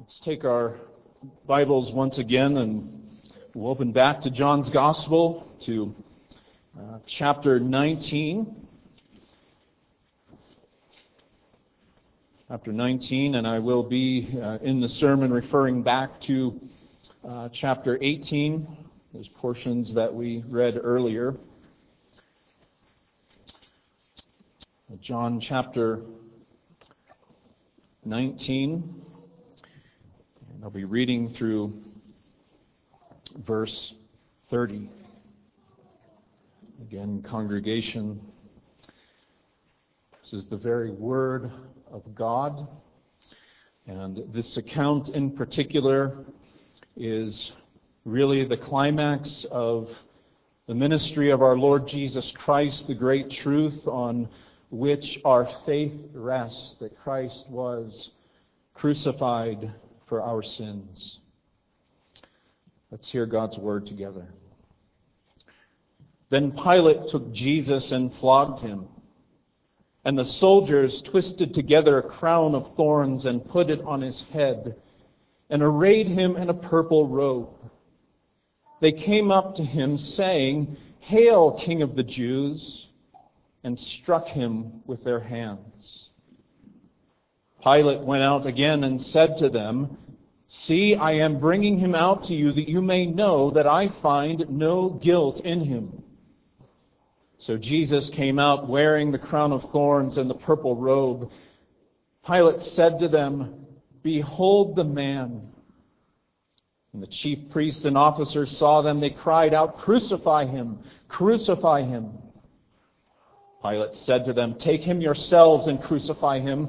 Let's take our Bibles once again and we'll open back to John's Gospel to uh, chapter 19. Chapter 19, and I will be uh, in the sermon referring back to uh, chapter 18, those portions that we read earlier. John chapter 19. And I'll be reading through verse 30. Again, congregation, this is the very Word of God. And this account in particular is really the climax of the ministry of our Lord Jesus Christ, the great truth on which our faith rests that Christ was crucified for our sins. Let's hear God's word together. Then Pilate took Jesus and flogged him. And the soldiers twisted together a crown of thorns and put it on his head, and arrayed him in a purple robe. They came up to him, saying, Hail, King of the Jews! and struck him with their hands. Pilate went out again and said to them, See, I am bringing him out to you that you may know that I find no guilt in him. So Jesus came out wearing the crown of thorns and the purple robe. Pilate said to them, Behold the man. When the chief priests and officers saw them, they cried out, Crucify him! Crucify him! Pilate said to them, Take him yourselves and crucify him,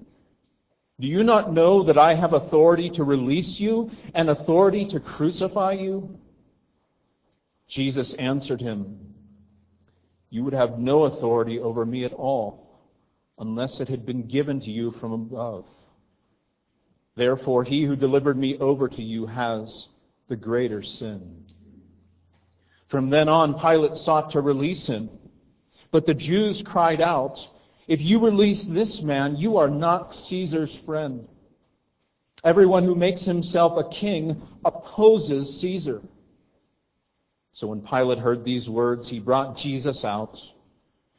Do you not know that I have authority to release you and authority to crucify you? Jesus answered him, You would have no authority over me at all unless it had been given to you from above. Therefore, he who delivered me over to you has the greater sin. From then on, Pilate sought to release him. But the Jews cried out, If you release this man, you are not Caesar's friend. Everyone who makes himself a king opposes Caesar. So when Pilate heard these words, he brought Jesus out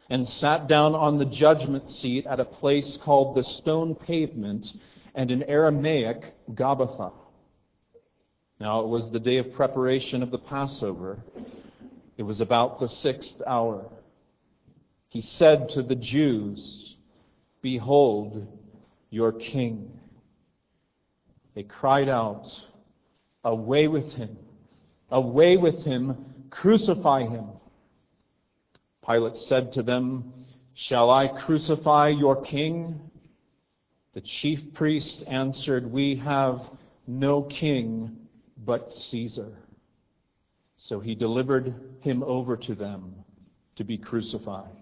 and sat down on the judgment seat at a place called the stone pavement and in Aramaic, Gabbatha. Now it was the day of preparation of the Passover. It was about the sixth hour he said to the Jews, Behold your king. They cried out, Away with him! Away with him! Crucify him! Pilate said to them, Shall I crucify your king? The chief priests answered, We have no king but Caesar. So he delivered him over to them to be crucified.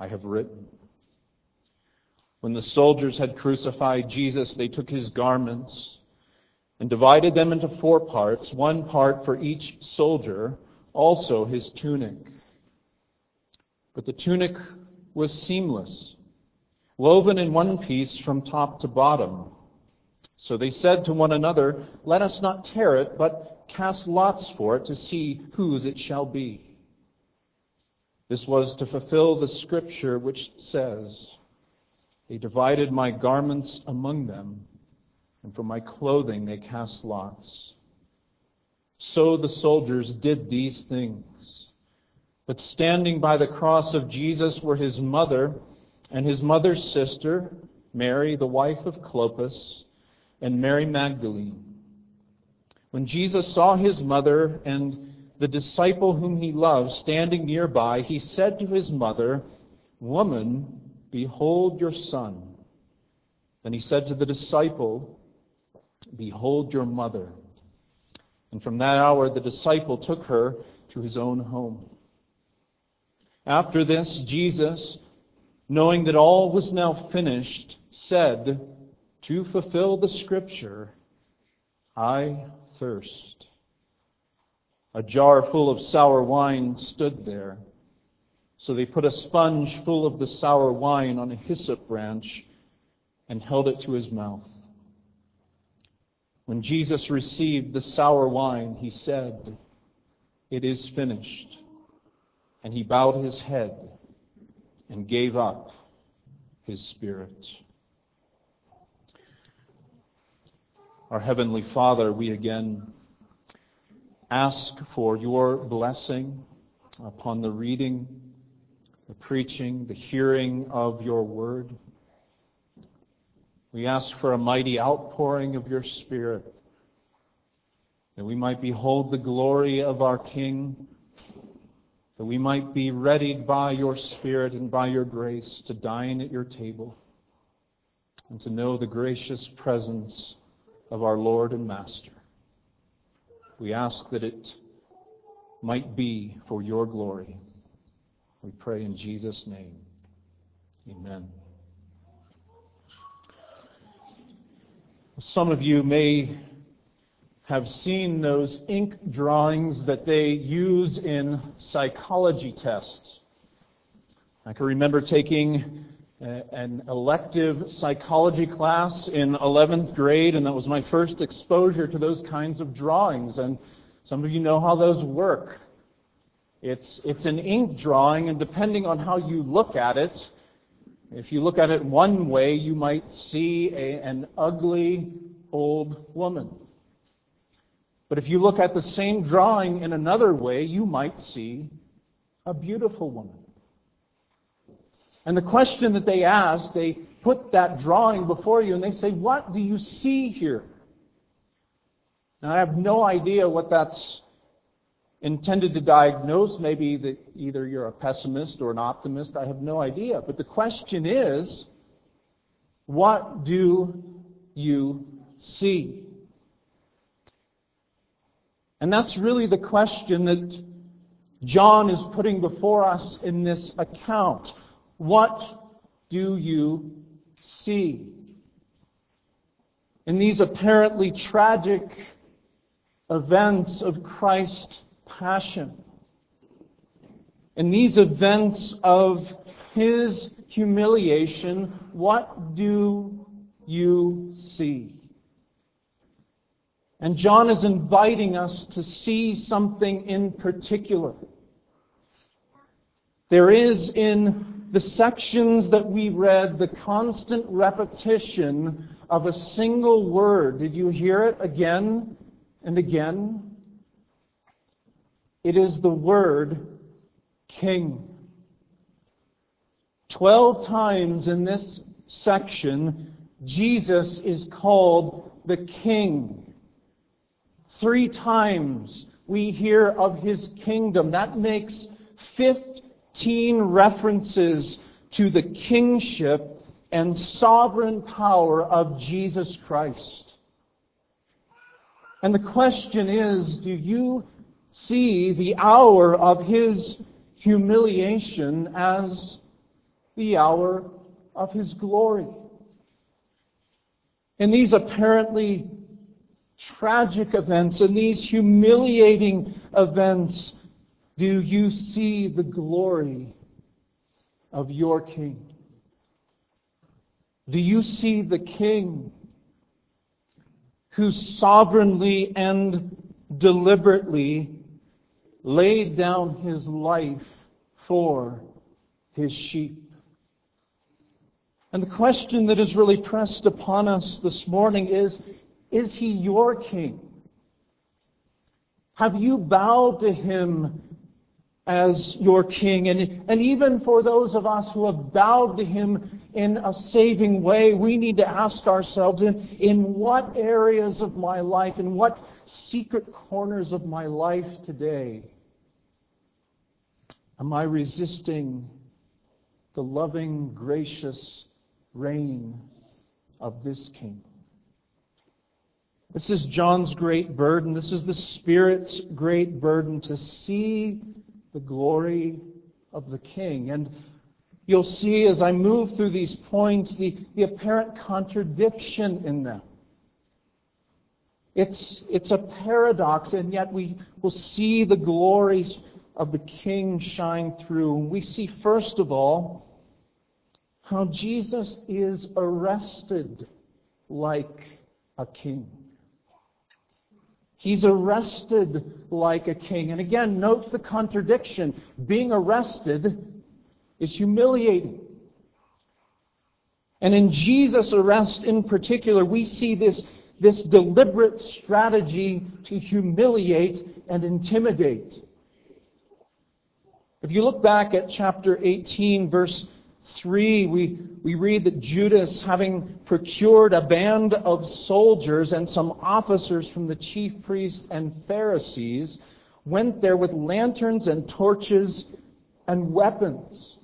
I have written. When the soldiers had crucified Jesus, they took his garments and divided them into four parts, one part for each soldier, also his tunic. But the tunic was seamless, woven in one piece from top to bottom. So they said to one another, Let us not tear it, but cast lots for it to see whose it shall be. This was to fulfill the scripture which says, They divided my garments among them and for my clothing they cast lots. So the soldiers did these things. But standing by the cross of Jesus were his mother and his mother's sister, Mary, the wife of Clopas, and Mary Magdalene. When Jesus saw his mother and the disciple whom he loved standing nearby, he said to his mother, Woman, behold your son. Then he said to the disciple, Behold your mother. And from that hour the disciple took her to his own home. After this, Jesus, knowing that all was now finished, said, To fulfill the scripture, I thirst. A jar full of sour wine stood there. So they put a sponge full of the sour wine on a hyssop branch and held it to his mouth. When Jesus received the sour wine, he said, It is finished. And he bowed his head and gave up his spirit. Our Heavenly Father, we again ask for your blessing upon the reading, the preaching, the hearing of your word. We ask for a mighty outpouring of your Spirit, that we might behold the glory of our King, that we might be readied by your Spirit and by your grace to dine at your table, and to know the gracious presence of our Lord and Master. We ask that it might be for your glory. We pray in Jesus' name. Amen. Some of you may have seen those ink drawings that they use in psychology tests. I can remember taking an elective psychology class in 11th grade, and that was my first exposure to those kinds of drawings. And some of you know how those work. It's, it's an ink drawing, and depending on how you look at it, if you look at it one way, you might see a, an ugly old woman. But if you look at the same drawing in another way, you might see a beautiful woman. And the question that they ask, they put that drawing before you and they say, What do you see here? Now, I have no idea what that's intended to diagnose. Maybe that either you're a pessimist or an optimist. I have no idea. But the question is, what do you see? And that's really the question that John is putting before us in this account. What do you see? In these apparently tragic events of Christ's passion. In these events of his humiliation, what do you see? And John is inviting us to see something in particular. There is in the sections that we read the constant repetition of a single word. Did you hear it again and again? It is the word king. Twelve times in this section, Jesus is called the king. Three times we hear of his kingdom. That makes 15 references to the kingship and sovereign power of Jesus Christ. And the question is do you see the hour of his humiliation as the hour of his glory. In these apparently tragic events, in these humiliating events, do you see the glory of your King? Do you see the King who sovereignly and deliberately laid down his life for his sheep? And the question that is really pressed upon us this morning is Is he your king? Have you bowed to him as your king? And, and even for those of us who have bowed to him in a saving way, we need to ask ourselves in, in what areas of my life, in what secret corners of my life today, am I resisting the loving, gracious reign of this king? This is John's great burden. This is the Spirit's great burden to see the glory of the King. And you'll see as I move through these points the, the apparent contradiction in them. It's, it's a paradox, and yet we will see the glories of the King shine through. We see, first of all, how Jesus is arrested like a king. He's arrested like a king. And again, note the contradiction. Being arrested is humiliating. And in Jesus' arrest in particular, we see this, this deliberate strategy to humiliate and intimidate. If you look back at chapter 18, verse 3, we, we read that Judas, having procured a band of soldiers and some officers from the chief priests and Pharisees, went there with lanterns and torches and weapons.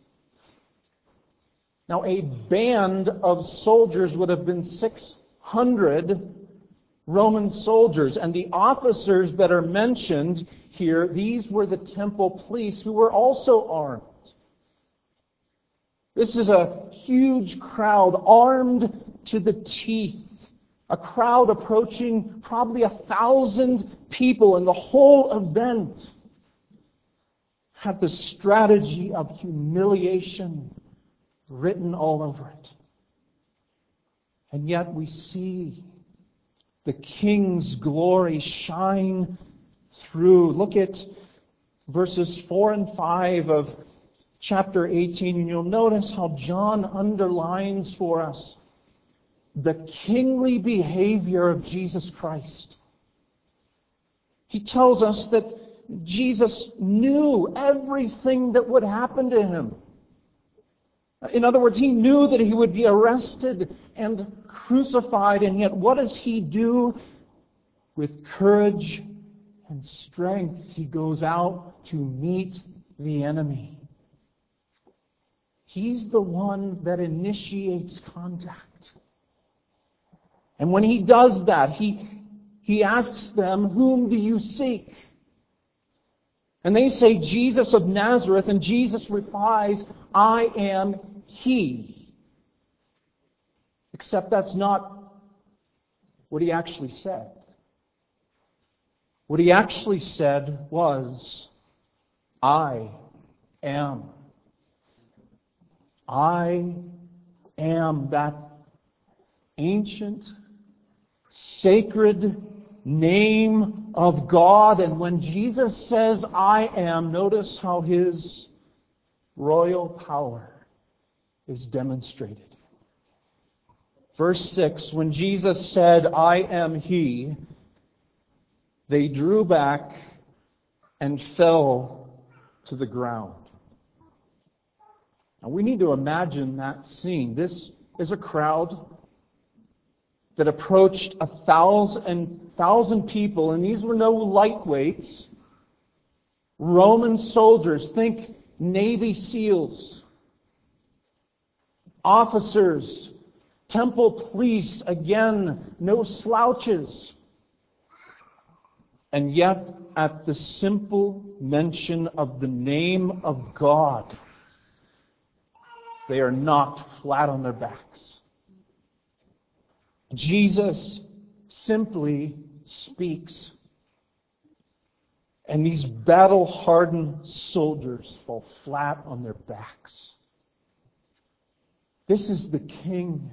Now, a band of soldiers would have been 600 Roman soldiers, and the officers that are mentioned here, these were the temple police who were also armed. This is a huge crowd armed to the teeth. A crowd approaching probably a thousand people, and the whole event had the strategy of humiliation written all over it. And yet we see the king's glory shine through. Look at verses 4 and 5 of chapter 18, and you'll notice how John underlines for us the kingly behavior of Jesus Christ. He tells us that Jesus knew everything that would happen to him. In other words, he knew that he would be arrested and crucified, and yet what does he do? With courage and strength, he goes out to meet the enemy. He's the one that initiates contact. And when he does that, he, he asks them, Whom do you seek? And they say, Jesus of Nazareth. And Jesus replies, I am he. Except that's not what he actually said. What he actually said was, I am. I am that ancient, sacred name of God. And when Jesus says, I am, notice how his royal power is demonstrated. Verse 6 When Jesus said, I am he, they drew back and fell to the ground. Now we need to imagine that scene. This is a crowd that approached a thousand, thousand people, and these were no lightweights. Roman soldiers, think Navy SEALs, officers, temple police, again, no slouches. And yet, at the simple mention of the name of God, they are knocked flat on their backs. Jesus simply speaks. And these battle hardened soldiers fall flat on their backs. This is the king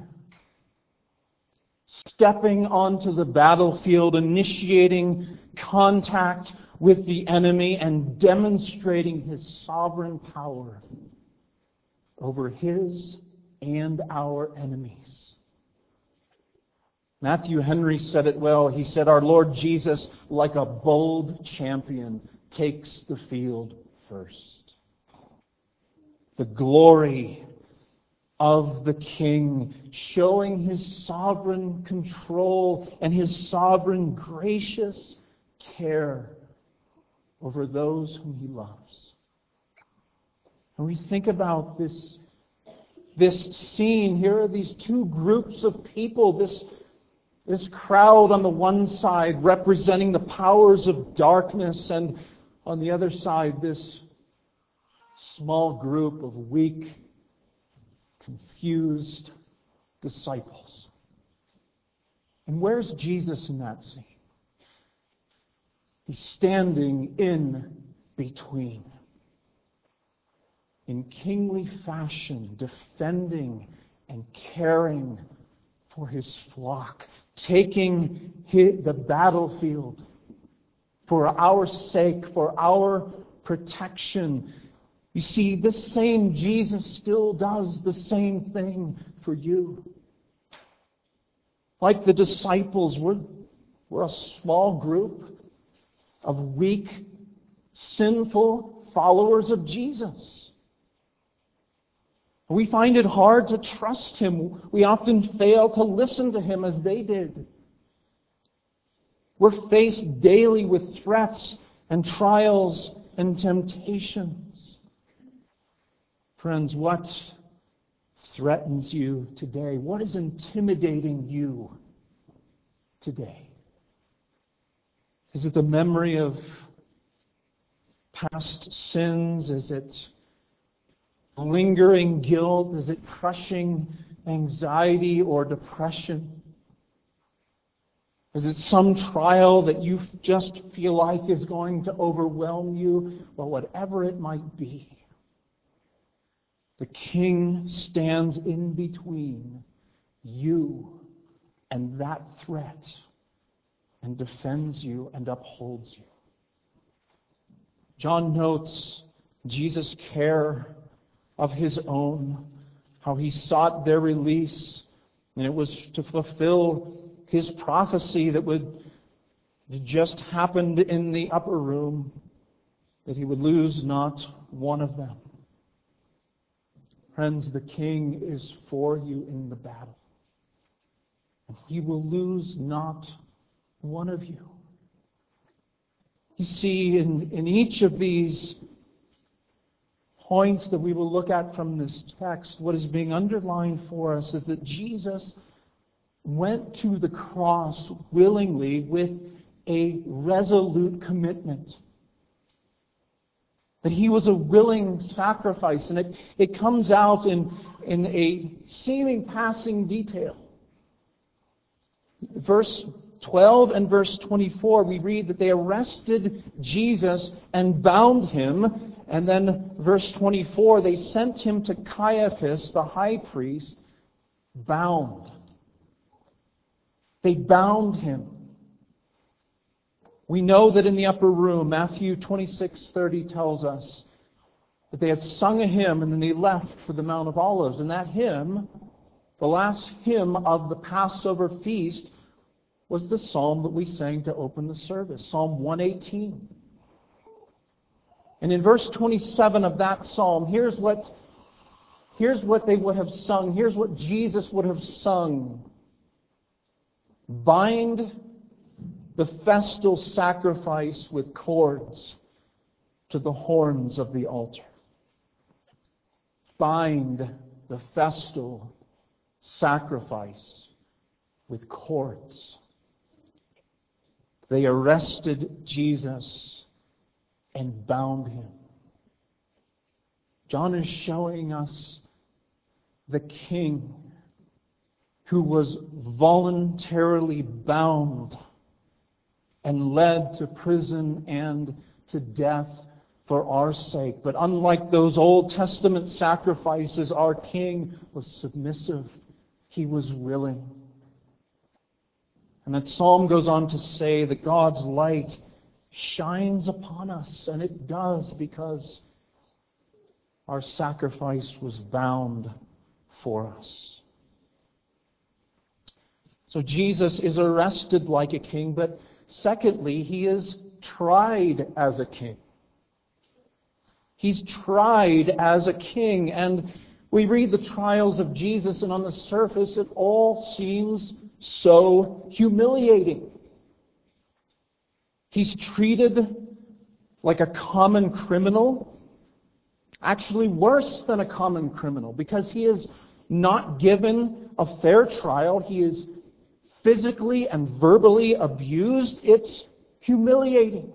stepping onto the battlefield, initiating contact with the enemy, and demonstrating his sovereign power over his and our enemies. Matthew Henry said it well. He said, Our Lord Jesus, like a bold champion, takes the field first. The glory of the king, showing his sovereign control and his sovereign gracious care over those whom he loves. And we think about this, this scene. Here are these two groups of people, this, this crowd on the one side representing the powers of darkness, and on the other side, this small group of weak, confused disciples. And where's Jesus in that scene? He's standing in between. In kingly fashion, defending and caring for his flock, taking the battlefield for our sake, for our protection. You see, this same Jesus still does the same thing for you. Like the disciples, we're, we're a small group of weak, sinful followers of Jesus. We find it hard to trust Him. We often fail to listen to Him as they did. We're faced daily with threats and trials and temptations. Friends, what threatens you today? What is intimidating you today? Is it the memory of past sins? Is it lingering guilt? Is it crushing anxiety or depression? Is it some trial that you just feel like is going to overwhelm you? Well, whatever it might be, the King stands in between you and that threat and defends you and upholds you. John notes Jesus' care of his own, how he sought their release, and it was to fulfill his prophecy that would just happened in the upper room that he would lose not one of them. Friends, the king is for you in the battle. And he will lose not one of you. You see, in, in each of these points that we will look at from this text, what is being underlined for us is that Jesus went to the cross willingly with a resolute commitment. That he was a willing sacrifice, and it, it comes out in, in a seeming passing detail. Verse 12 and verse 24, we read that they arrested Jesus and bound him. And then verse 24, they sent him to Caiaphas, the high priest, bound. They bound him. We know that in the upper room, Matthew 26:30 tells us that they had sung a hymn and then they left for the Mount of Olives. And that hymn, the last hymn of the Passover feast, was the psalm that we sang to open the service, Psalm 118. And in verse 27 of that psalm, here's what, here's what they would have sung. Here's what Jesus would have sung. Bind the festal sacrifice with cords to the horns of the altar. Bind the festal sacrifice with cords they arrested Jesus and bound him. John is showing us the king who was voluntarily bound and led to prison and to death for our sake. But unlike those Old Testament sacrifices, our King was submissive. He was willing. And that psalm goes on to say that God's light shines upon us, and it does because our sacrifice was bound for us. So Jesus is arrested like a king, but secondly, he is tried as a king. He's tried as a king, and we read the trials of Jesus, and on the surface, it all seems so humiliating. He's treated like a common criminal, actually worse than a common criminal, because he is not given a fair trial. He is physically and verbally abused. It's humiliating.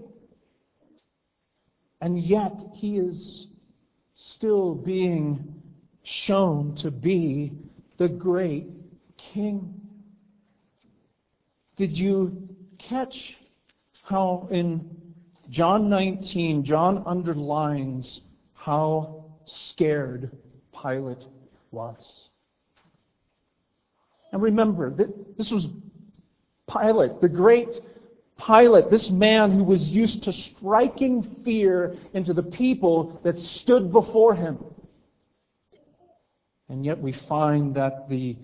And yet, he is still being shown to be the great king. Did you catch how in John 19, John underlines how scared Pilate was? And remember, that this was Pilate, the great Pilate, this man who was used to striking fear into the people that stood before him. And yet we find that the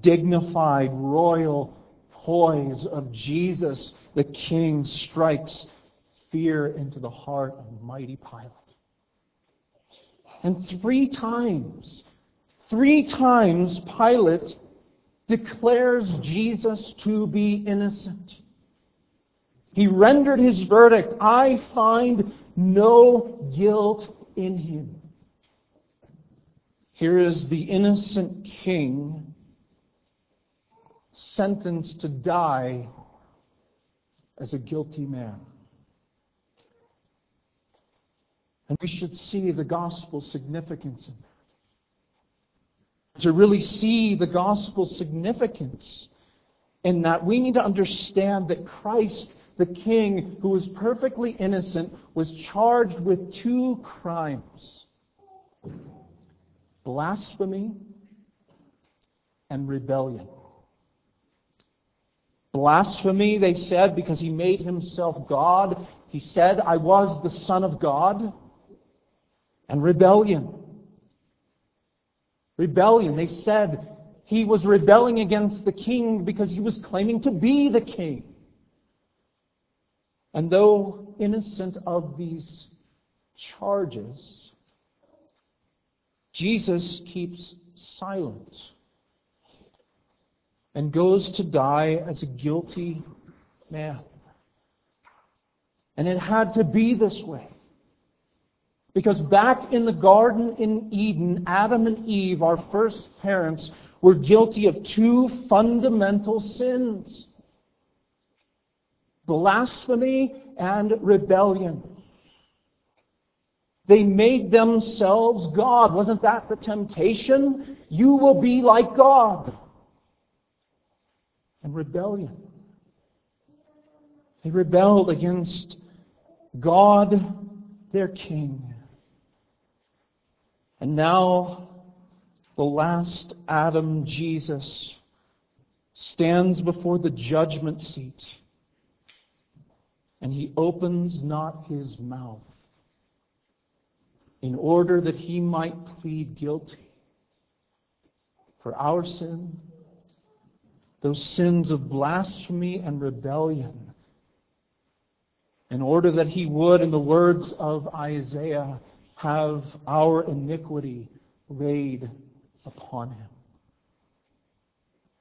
dignified royal poise of Jesus, the King, strikes fear into the heart of mighty Pilate. And three times, three times Pilate declares Jesus to be innocent. He rendered his verdict I find no guilt in him. Here is the innocent king sentenced to die as a guilty man. And we should see the gospel significance in that. To really see the gospel significance in that, we need to understand that Christ, the King, who was perfectly innocent, was charged with two crimes blasphemy and rebellion. Blasphemy, they said, because he made himself God. He said, I was the Son of God. And rebellion. Rebellion. They said he was rebelling against the king because he was claiming to be the king. And though innocent of these charges, Jesus keeps silent and goes to die as a guilty man. And it had to be this way. Because back in the Garden in Eden, Adam and Eve, our first parents, were guilty of two fundamental sins blasphemy and rebellion. They made themselves God. Wasn't that the temptation? You will be like God. And rebellion. They rebelled against God, their King. And now, the last Adam, Jesus, stands before the judgment seat. And he opens not his mouth in order that he might plead guilty for our sins, those sins of blasphemy and rebellion, in order that he would, in the words of Isaiah, have our iniquity laid upon him.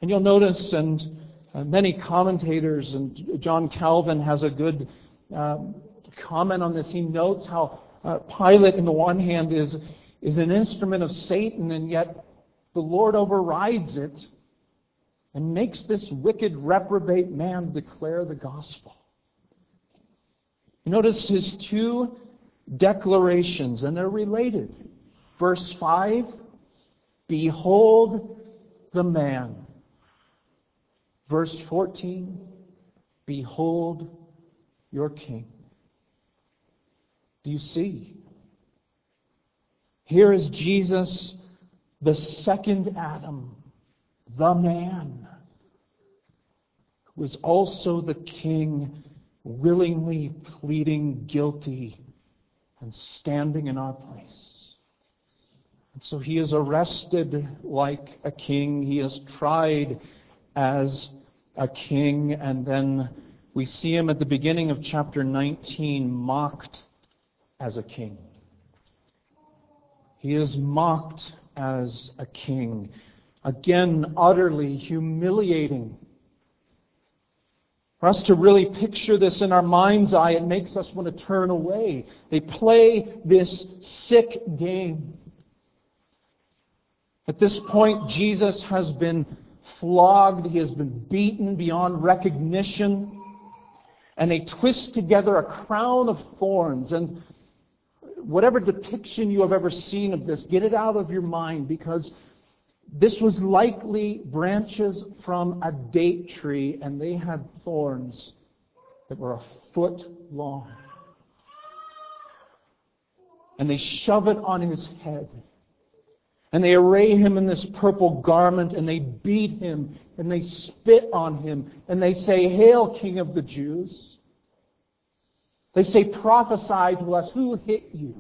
And you'll notice, and uh, many commentators, and John Calvin has a good um, comment on this. He notes how uh, Pilate, in the one hand, is, is an instrument of Satan, and yet the Lord overrides it and makes this wicked, reprobate man declare the gospel. Notice his two declarations, and they're related. Verse 5 Behold the man. Verse 14 Behold your king. Do you see? Here is Jesus, the second Adam, the man, who is also the king, willingly pleading guilty and standing in our place. And so he is arrested like a king, he is tried as a king, and then we see him at the beginning of chapter 19 mocked as a king. He is mocked as a king. Again, utterly humiliating. For us to really picture this in our mind's eye, it makes us want to turn away. They play this sick game. At this point, Jesus has been flogged, he has been beaten beyond recognition, and they twist together a crown of thorns. And whatever depiction you have ever seen of this, get it out of your mind because this was likely branches from a date tree, and they had thorns that were a foot long. And they shove it on his head. And they array him in this purple garment, and they beat him, and they spit on him, and they say, Hail, King of the Jews. They say, Prophesy to us, who hit you?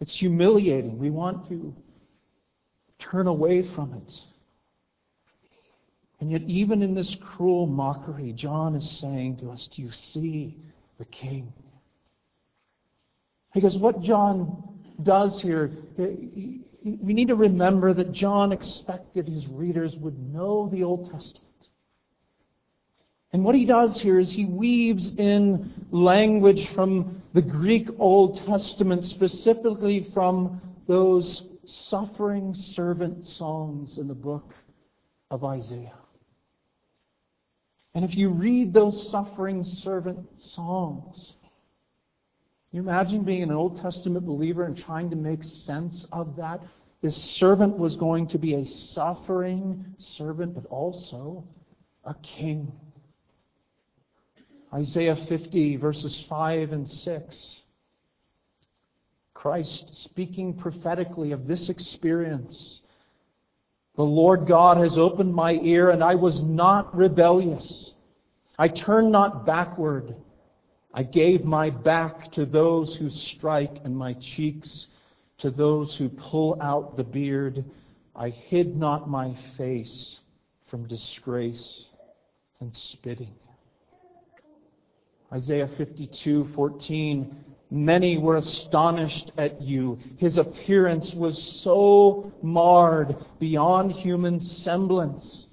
It's humiliating. We want to turn away from it. And yet, even in this cruel mockery, John is saying to us, Do you see the King? Because what John does here, eh, we need to remember that John expected his readers would know the Old Testament. And what he does here is he weaves in language from the Greek Old Testament, specifically from those suffering servant songs in the book of Isaiah. And if you read those suffering servant songs, you imagine being an Old Testament believer and trying to make sense of that? This servant was going to be a suffering servant, but also a king. Isaiah 50, verses 5 and 6. Christ speaking prophetically of this experience. The Lord God has opened my ear, and I was not rebellious. I turned not backward. I gave my back to those who strike, and my cheeks to those who pull out the beard. I hid not my face from disgrace and spitting. Isaiah 52:14 Many were astonished at you. His appearance was so marred beyond human semblance.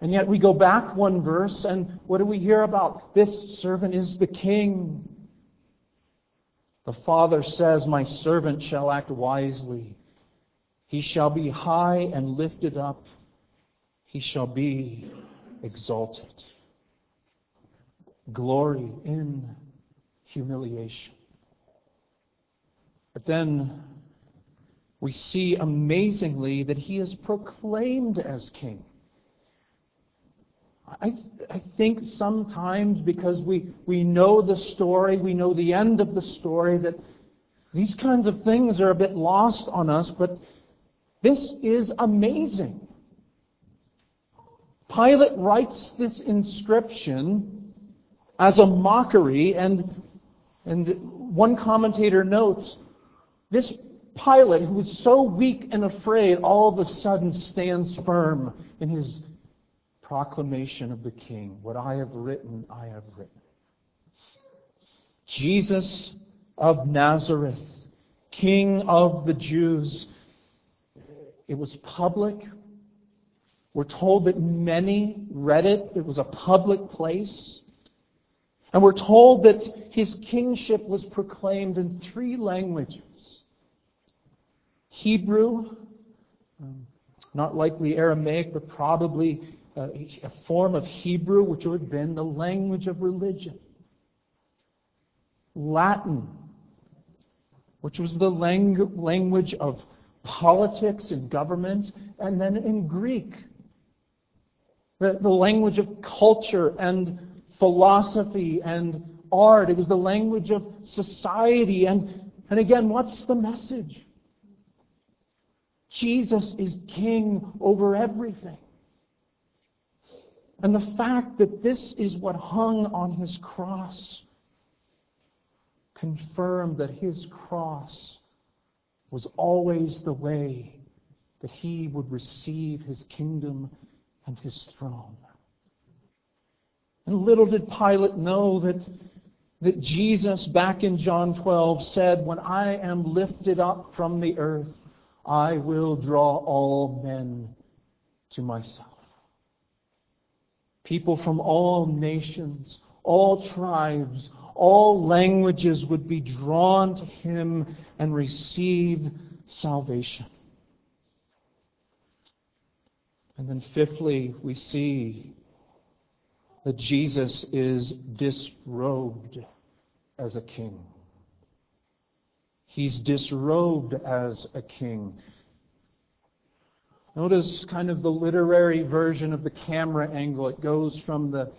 And yet we go back one verse, and what do we hear about? This servant is the king. The Father says, My servant shall act wisely. He shall be high and lifted up. He shall be exalted. Glory in humiliation. But then we see amazingly that he is proclaimed as king. I, I think sometimes because we, we know the story, we know the end of the story, that these kinds of things are a bit lost on us, but this is amazing. Pilate writes this inscription as a mockery, and, and one commentator notes this Pilate, who was so weak and afraid, all of a sudden stands firm in his proclamation of the King. What I have written, I have written. Jesus of Nazareth, King of the Jews. It was public. We're told that many read it. It was a public place. And we're told that his kingship was proclaimed in three languages Hebrew, um, not likely Aramaic, but probably uh, a form of Hebrew, which would have been the language of religion. Latin, which was the lang- language of politics and government, and then in Greek, the, the language of culture and philosophy and art. It was the language of society. And, and again, what's the message? Jesus is king over everything. And the fact that this is what hung on his cross confirmed that his cross was always the way that he would receive his kingdom and his throne. And little did Pilate know that, that Jesus, back in John 12, said, When I am lifted up from the earth, I will draw all men to myself. People from all nations, all tribes, all languages would be drawn to him and receive salvation. And then, fifthly, we see that Jesus is disrobed as a king. He's disrobed as a king. Notice kind of the literary version of the camera angle. It goes from the,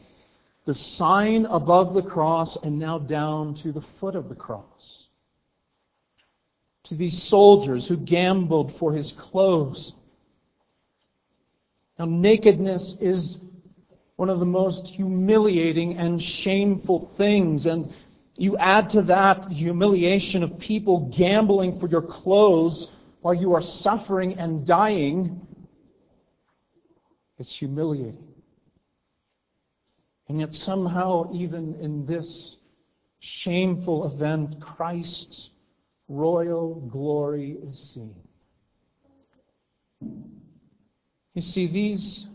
the sign above the cross and now down to the foot of the cross. To these soldiers who gambled for his clothes. Now, nakedness is one of the most humiliating and shameful things. And you add to that the humiliation of people gambling for your clothes while you are suffering and dying. It's humiliating. And yet, somehow, even in this shameful event, Christ's royal glory is seen. You see, these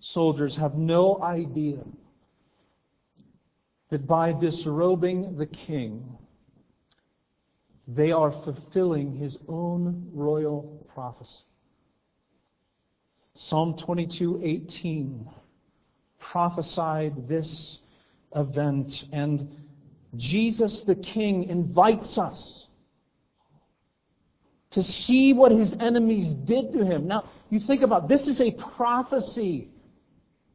soldiers have no idea that by disrobing the king, they are fulfilling his own royal prophecy. Psalm 22:18 prophesied this event and Jesus the king invites us to see what his enemies did to him. Now, you think about this is a prophecy.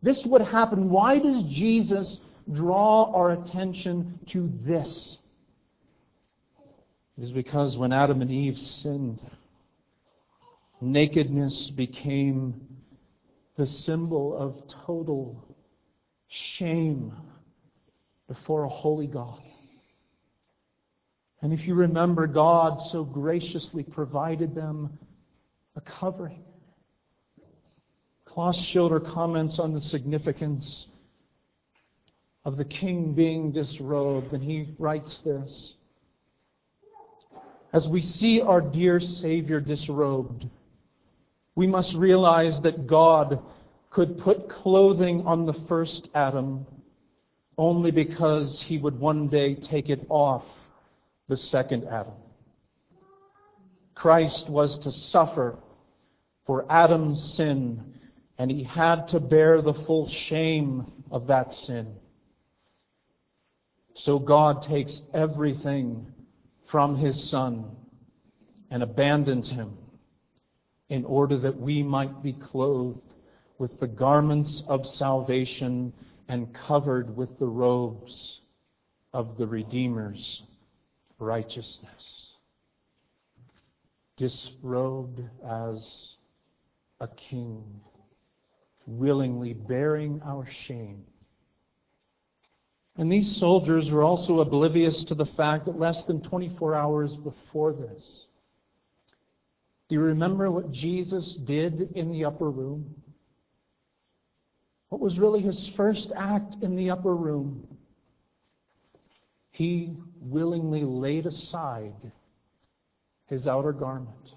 This would happen. Why does Jesus draw our attention to this? It is because when Adam and Eve sinned, nakedness became the symbol of total shame before a holy God. And if you remember, God so graciously provided them a covering. Klaus Schilder comments on the significance of the king being disrobed, and he writes this As we see our dear Savior disrobed, we must realize that God could put clothing on the first Adam only because he would one day take it off the second Adam. Christ was to suffer for Adam's sin, and he had to bear the full shame of that sin. So God takes everything from his Son and abandons him in order that we might be clothed with the garments of salvation and covered with the robes of the Redeemer's righteousness. Disrobed as a king, willingly bearing our shame and these soldiers were also oblivious to the fact that less than 24 hours before this, do you remember what Jesus did in the upper room? What was really his first act in the upper room? He willingly laid aside his outer garment.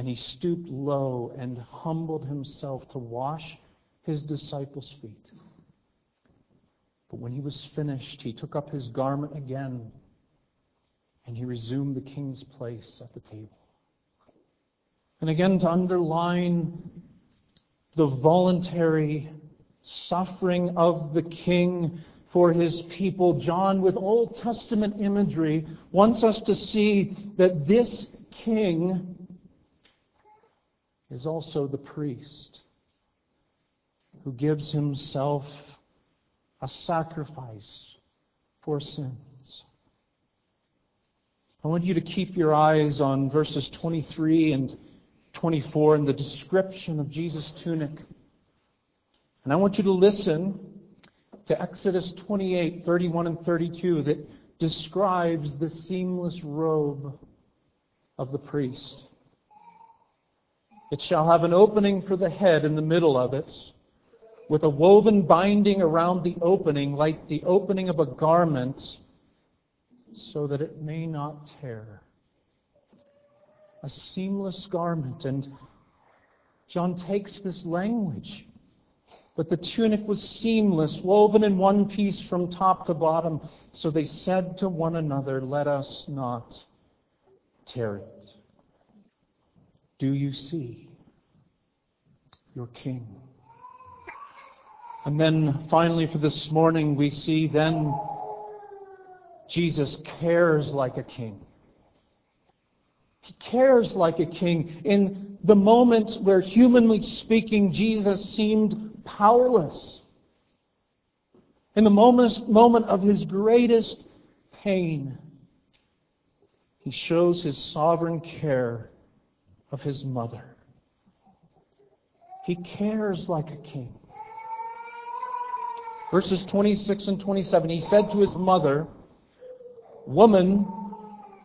And he stooped low and humbled himself to wash his disciples' feet. But when he was finished, he took up his garment again and he resumed the king's place at the table. And again, to underline the voluntary suffering of the king for his people, John, with Old Testament imagery, wants us to see that this king is also the priest who gives himself a sacrifice for sins. I want you to keep your eyes on verses 23 and 24 in the description of Jesus' tunic. And I want you to listen to Exodus 28, 31 and 32 that describes the seamless robe of the priest. It shall have an opening for the head in the middle of it, with a woven binding around the opening, like the opening of a garment, so that it may not tear. A seamless garment. And John takes this language. But the tunic was seamless, woven in one piece from top to bottom. So they said to one another, Let us not tear it. Do you see your King? And then finally, for this morning, we see then Jesus cares like a king. He cares like a king. In the moment where, humanly speaking, Jesus seemed powerless, in the moment, moment of his greatest pain, he shows his sovereign care of his mother. He cares like a king. Verses 26 and 27 He said to his mother, Woman,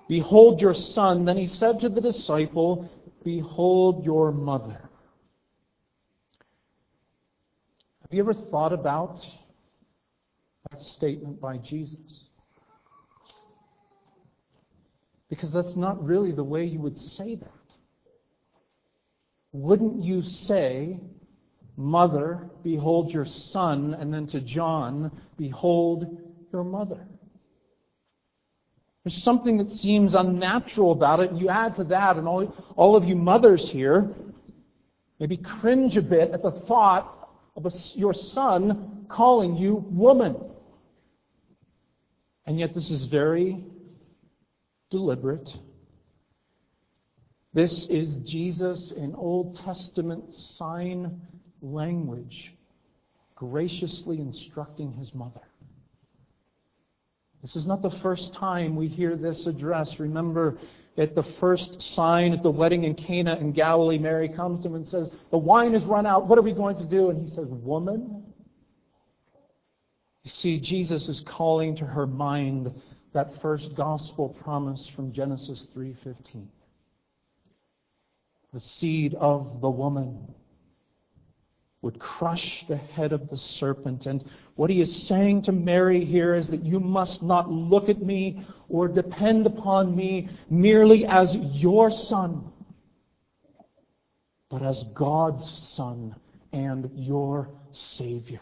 behold your son. Then he said to the disciple, Behold your mother. Have you ever thought about that statement by Jesus? Because that's not really the way you would say that wouldn't you say, Mother, behold your son, and then to John, behold your mother? There's something that seems unnatural about it. You add to that, and all, all of you mothers here maybe cringe a bit at the thought of a, your son calling you woman. And yet, this is very deliberate this is Jesus in Old Testament sign language, graciously instructing his mother. This is not the first time we hear this address. Remember, at the first sign at the wedding in Cana in Galilee, Mary comes to him and says, The wine has run out. What are we going to do? And he says, Woman. You see, Jesus is calling to her mind that first gospel promise from Genesis 3:15 the seed of the woman would crush the head of the serpent. And what he is saying to Mary here is that you must not look at me or depend upon me merely as your son, but as God's son and your Savior.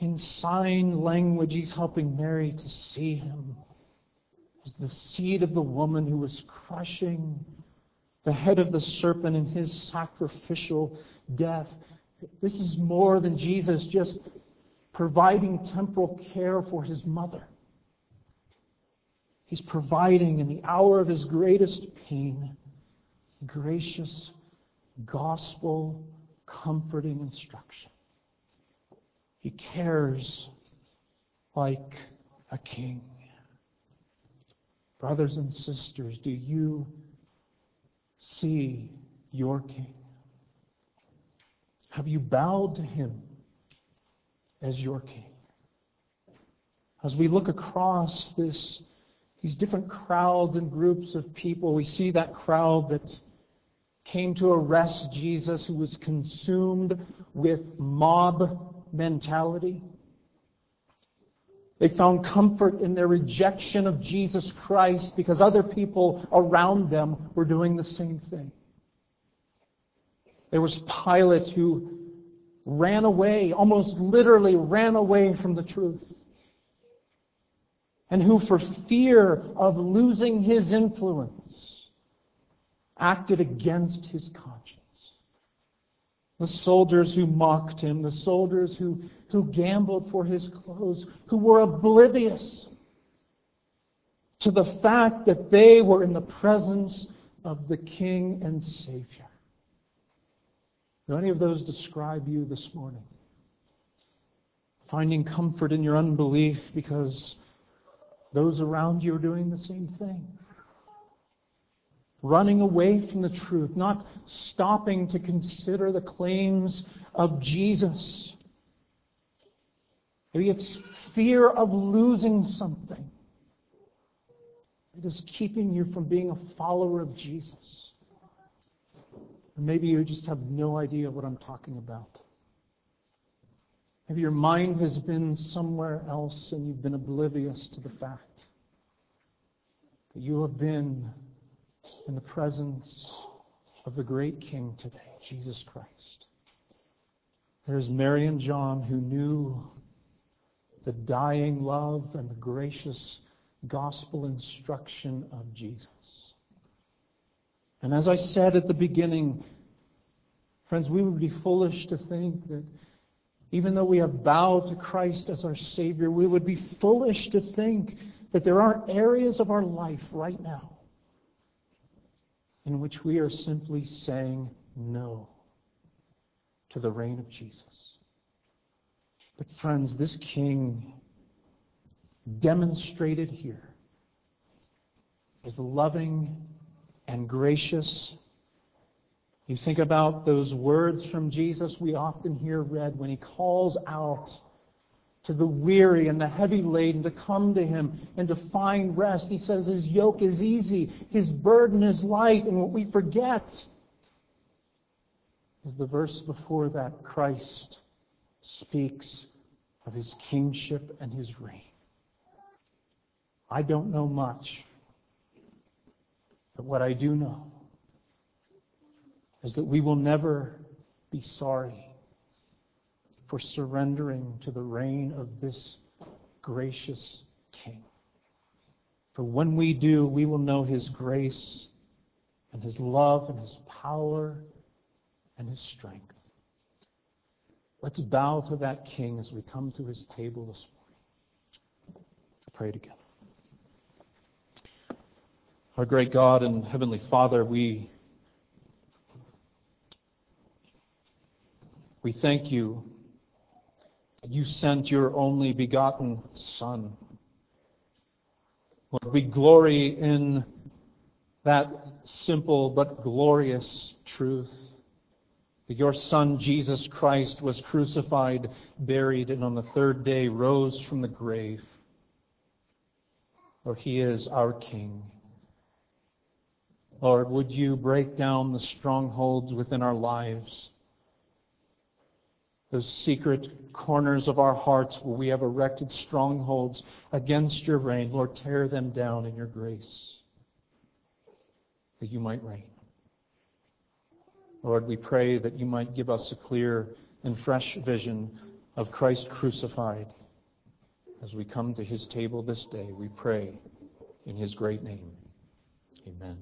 In sign language, he's helping Mary to see him as the seed of the woman who was crushing the head of the serpent in his sacrificial death. This is more than Jesus just providing temporal care for his mother. He's providing in the hour of his greatest pain gracious, gospel, comforting instruction. He cares like a king. Brothers and sisters, do you see your King? Have you bowed to him as your King? As we look across this, these different crowds and groups of people, we see that crowd that came to arrest Jesus who was consumed with mob mentality. They found comfort in their rejection of Jesus Christ because other people around them were doing the same thing. There was Pilate who ran away, almost literally ran away from the truth. And who, for fear of losing his influence, acted against his conscience the soldiers who mocked him, the soldiers who, who gambled for his clothes, who were oblivious to the fact that they were in the presence of the King and Savior. Do any of those describe you this morning? finding comfort in your unbelief because those around you are doing the same thing. Running away from the truth, not stopping to consider the claims of Jesus. Maybe it's fear of losing something. It is keeping you from being a follower of Jesus. Or maybe you just have no idea what I'm talking about. Maybe your mind has been somewhere else and you've been oblivious to the fact that you have been in the presence of the great King today, Jesus Christ. There's Mary and John who knew the dying love and the gracious gospel instruction of Jesus. And as I said at the beginning, friends, we would be foolish to think that even though we have bowed to Christ as our Savior, we would be foolish to think that there aren't areas of our life right now in which we are simply saying no to the reign of Jesus. But, friends, this King demonstrated here is loving and gracious. You think about those words from Jesus we often hear read when he calls out to the weary and the heavy laden to come to him and to find rest. He says his yoke is easy, his burden is light, and what we forget is the verse before that Christ speaks of his kingship and his reign. I don't know much. But what I do know is that we will never be sorry for surrendering to the reign of this gracious King. For when we do, we will know His grace and His love and His power and His strength. Let's bow to that King as we come to His table this morning. Let's pray together. Our great God and Heavenly Father, we, we thank you you sent your only begotten Son. Lord, we glory in that simple but glorious truth that your Son, Jesus Christ, was crucified, buried, and on the third day rose from the grave. For he is our King. Lord, would you break down the strongholds within our lives? Those secret corners of our hearts where we have erected strongholds against your reign. Lord, tear them down in your grace that you might reign. Lord, we pray that you might give us a clear and fresh vision of Christ crucified as we come to his table this day. We pray in his great name. Amen.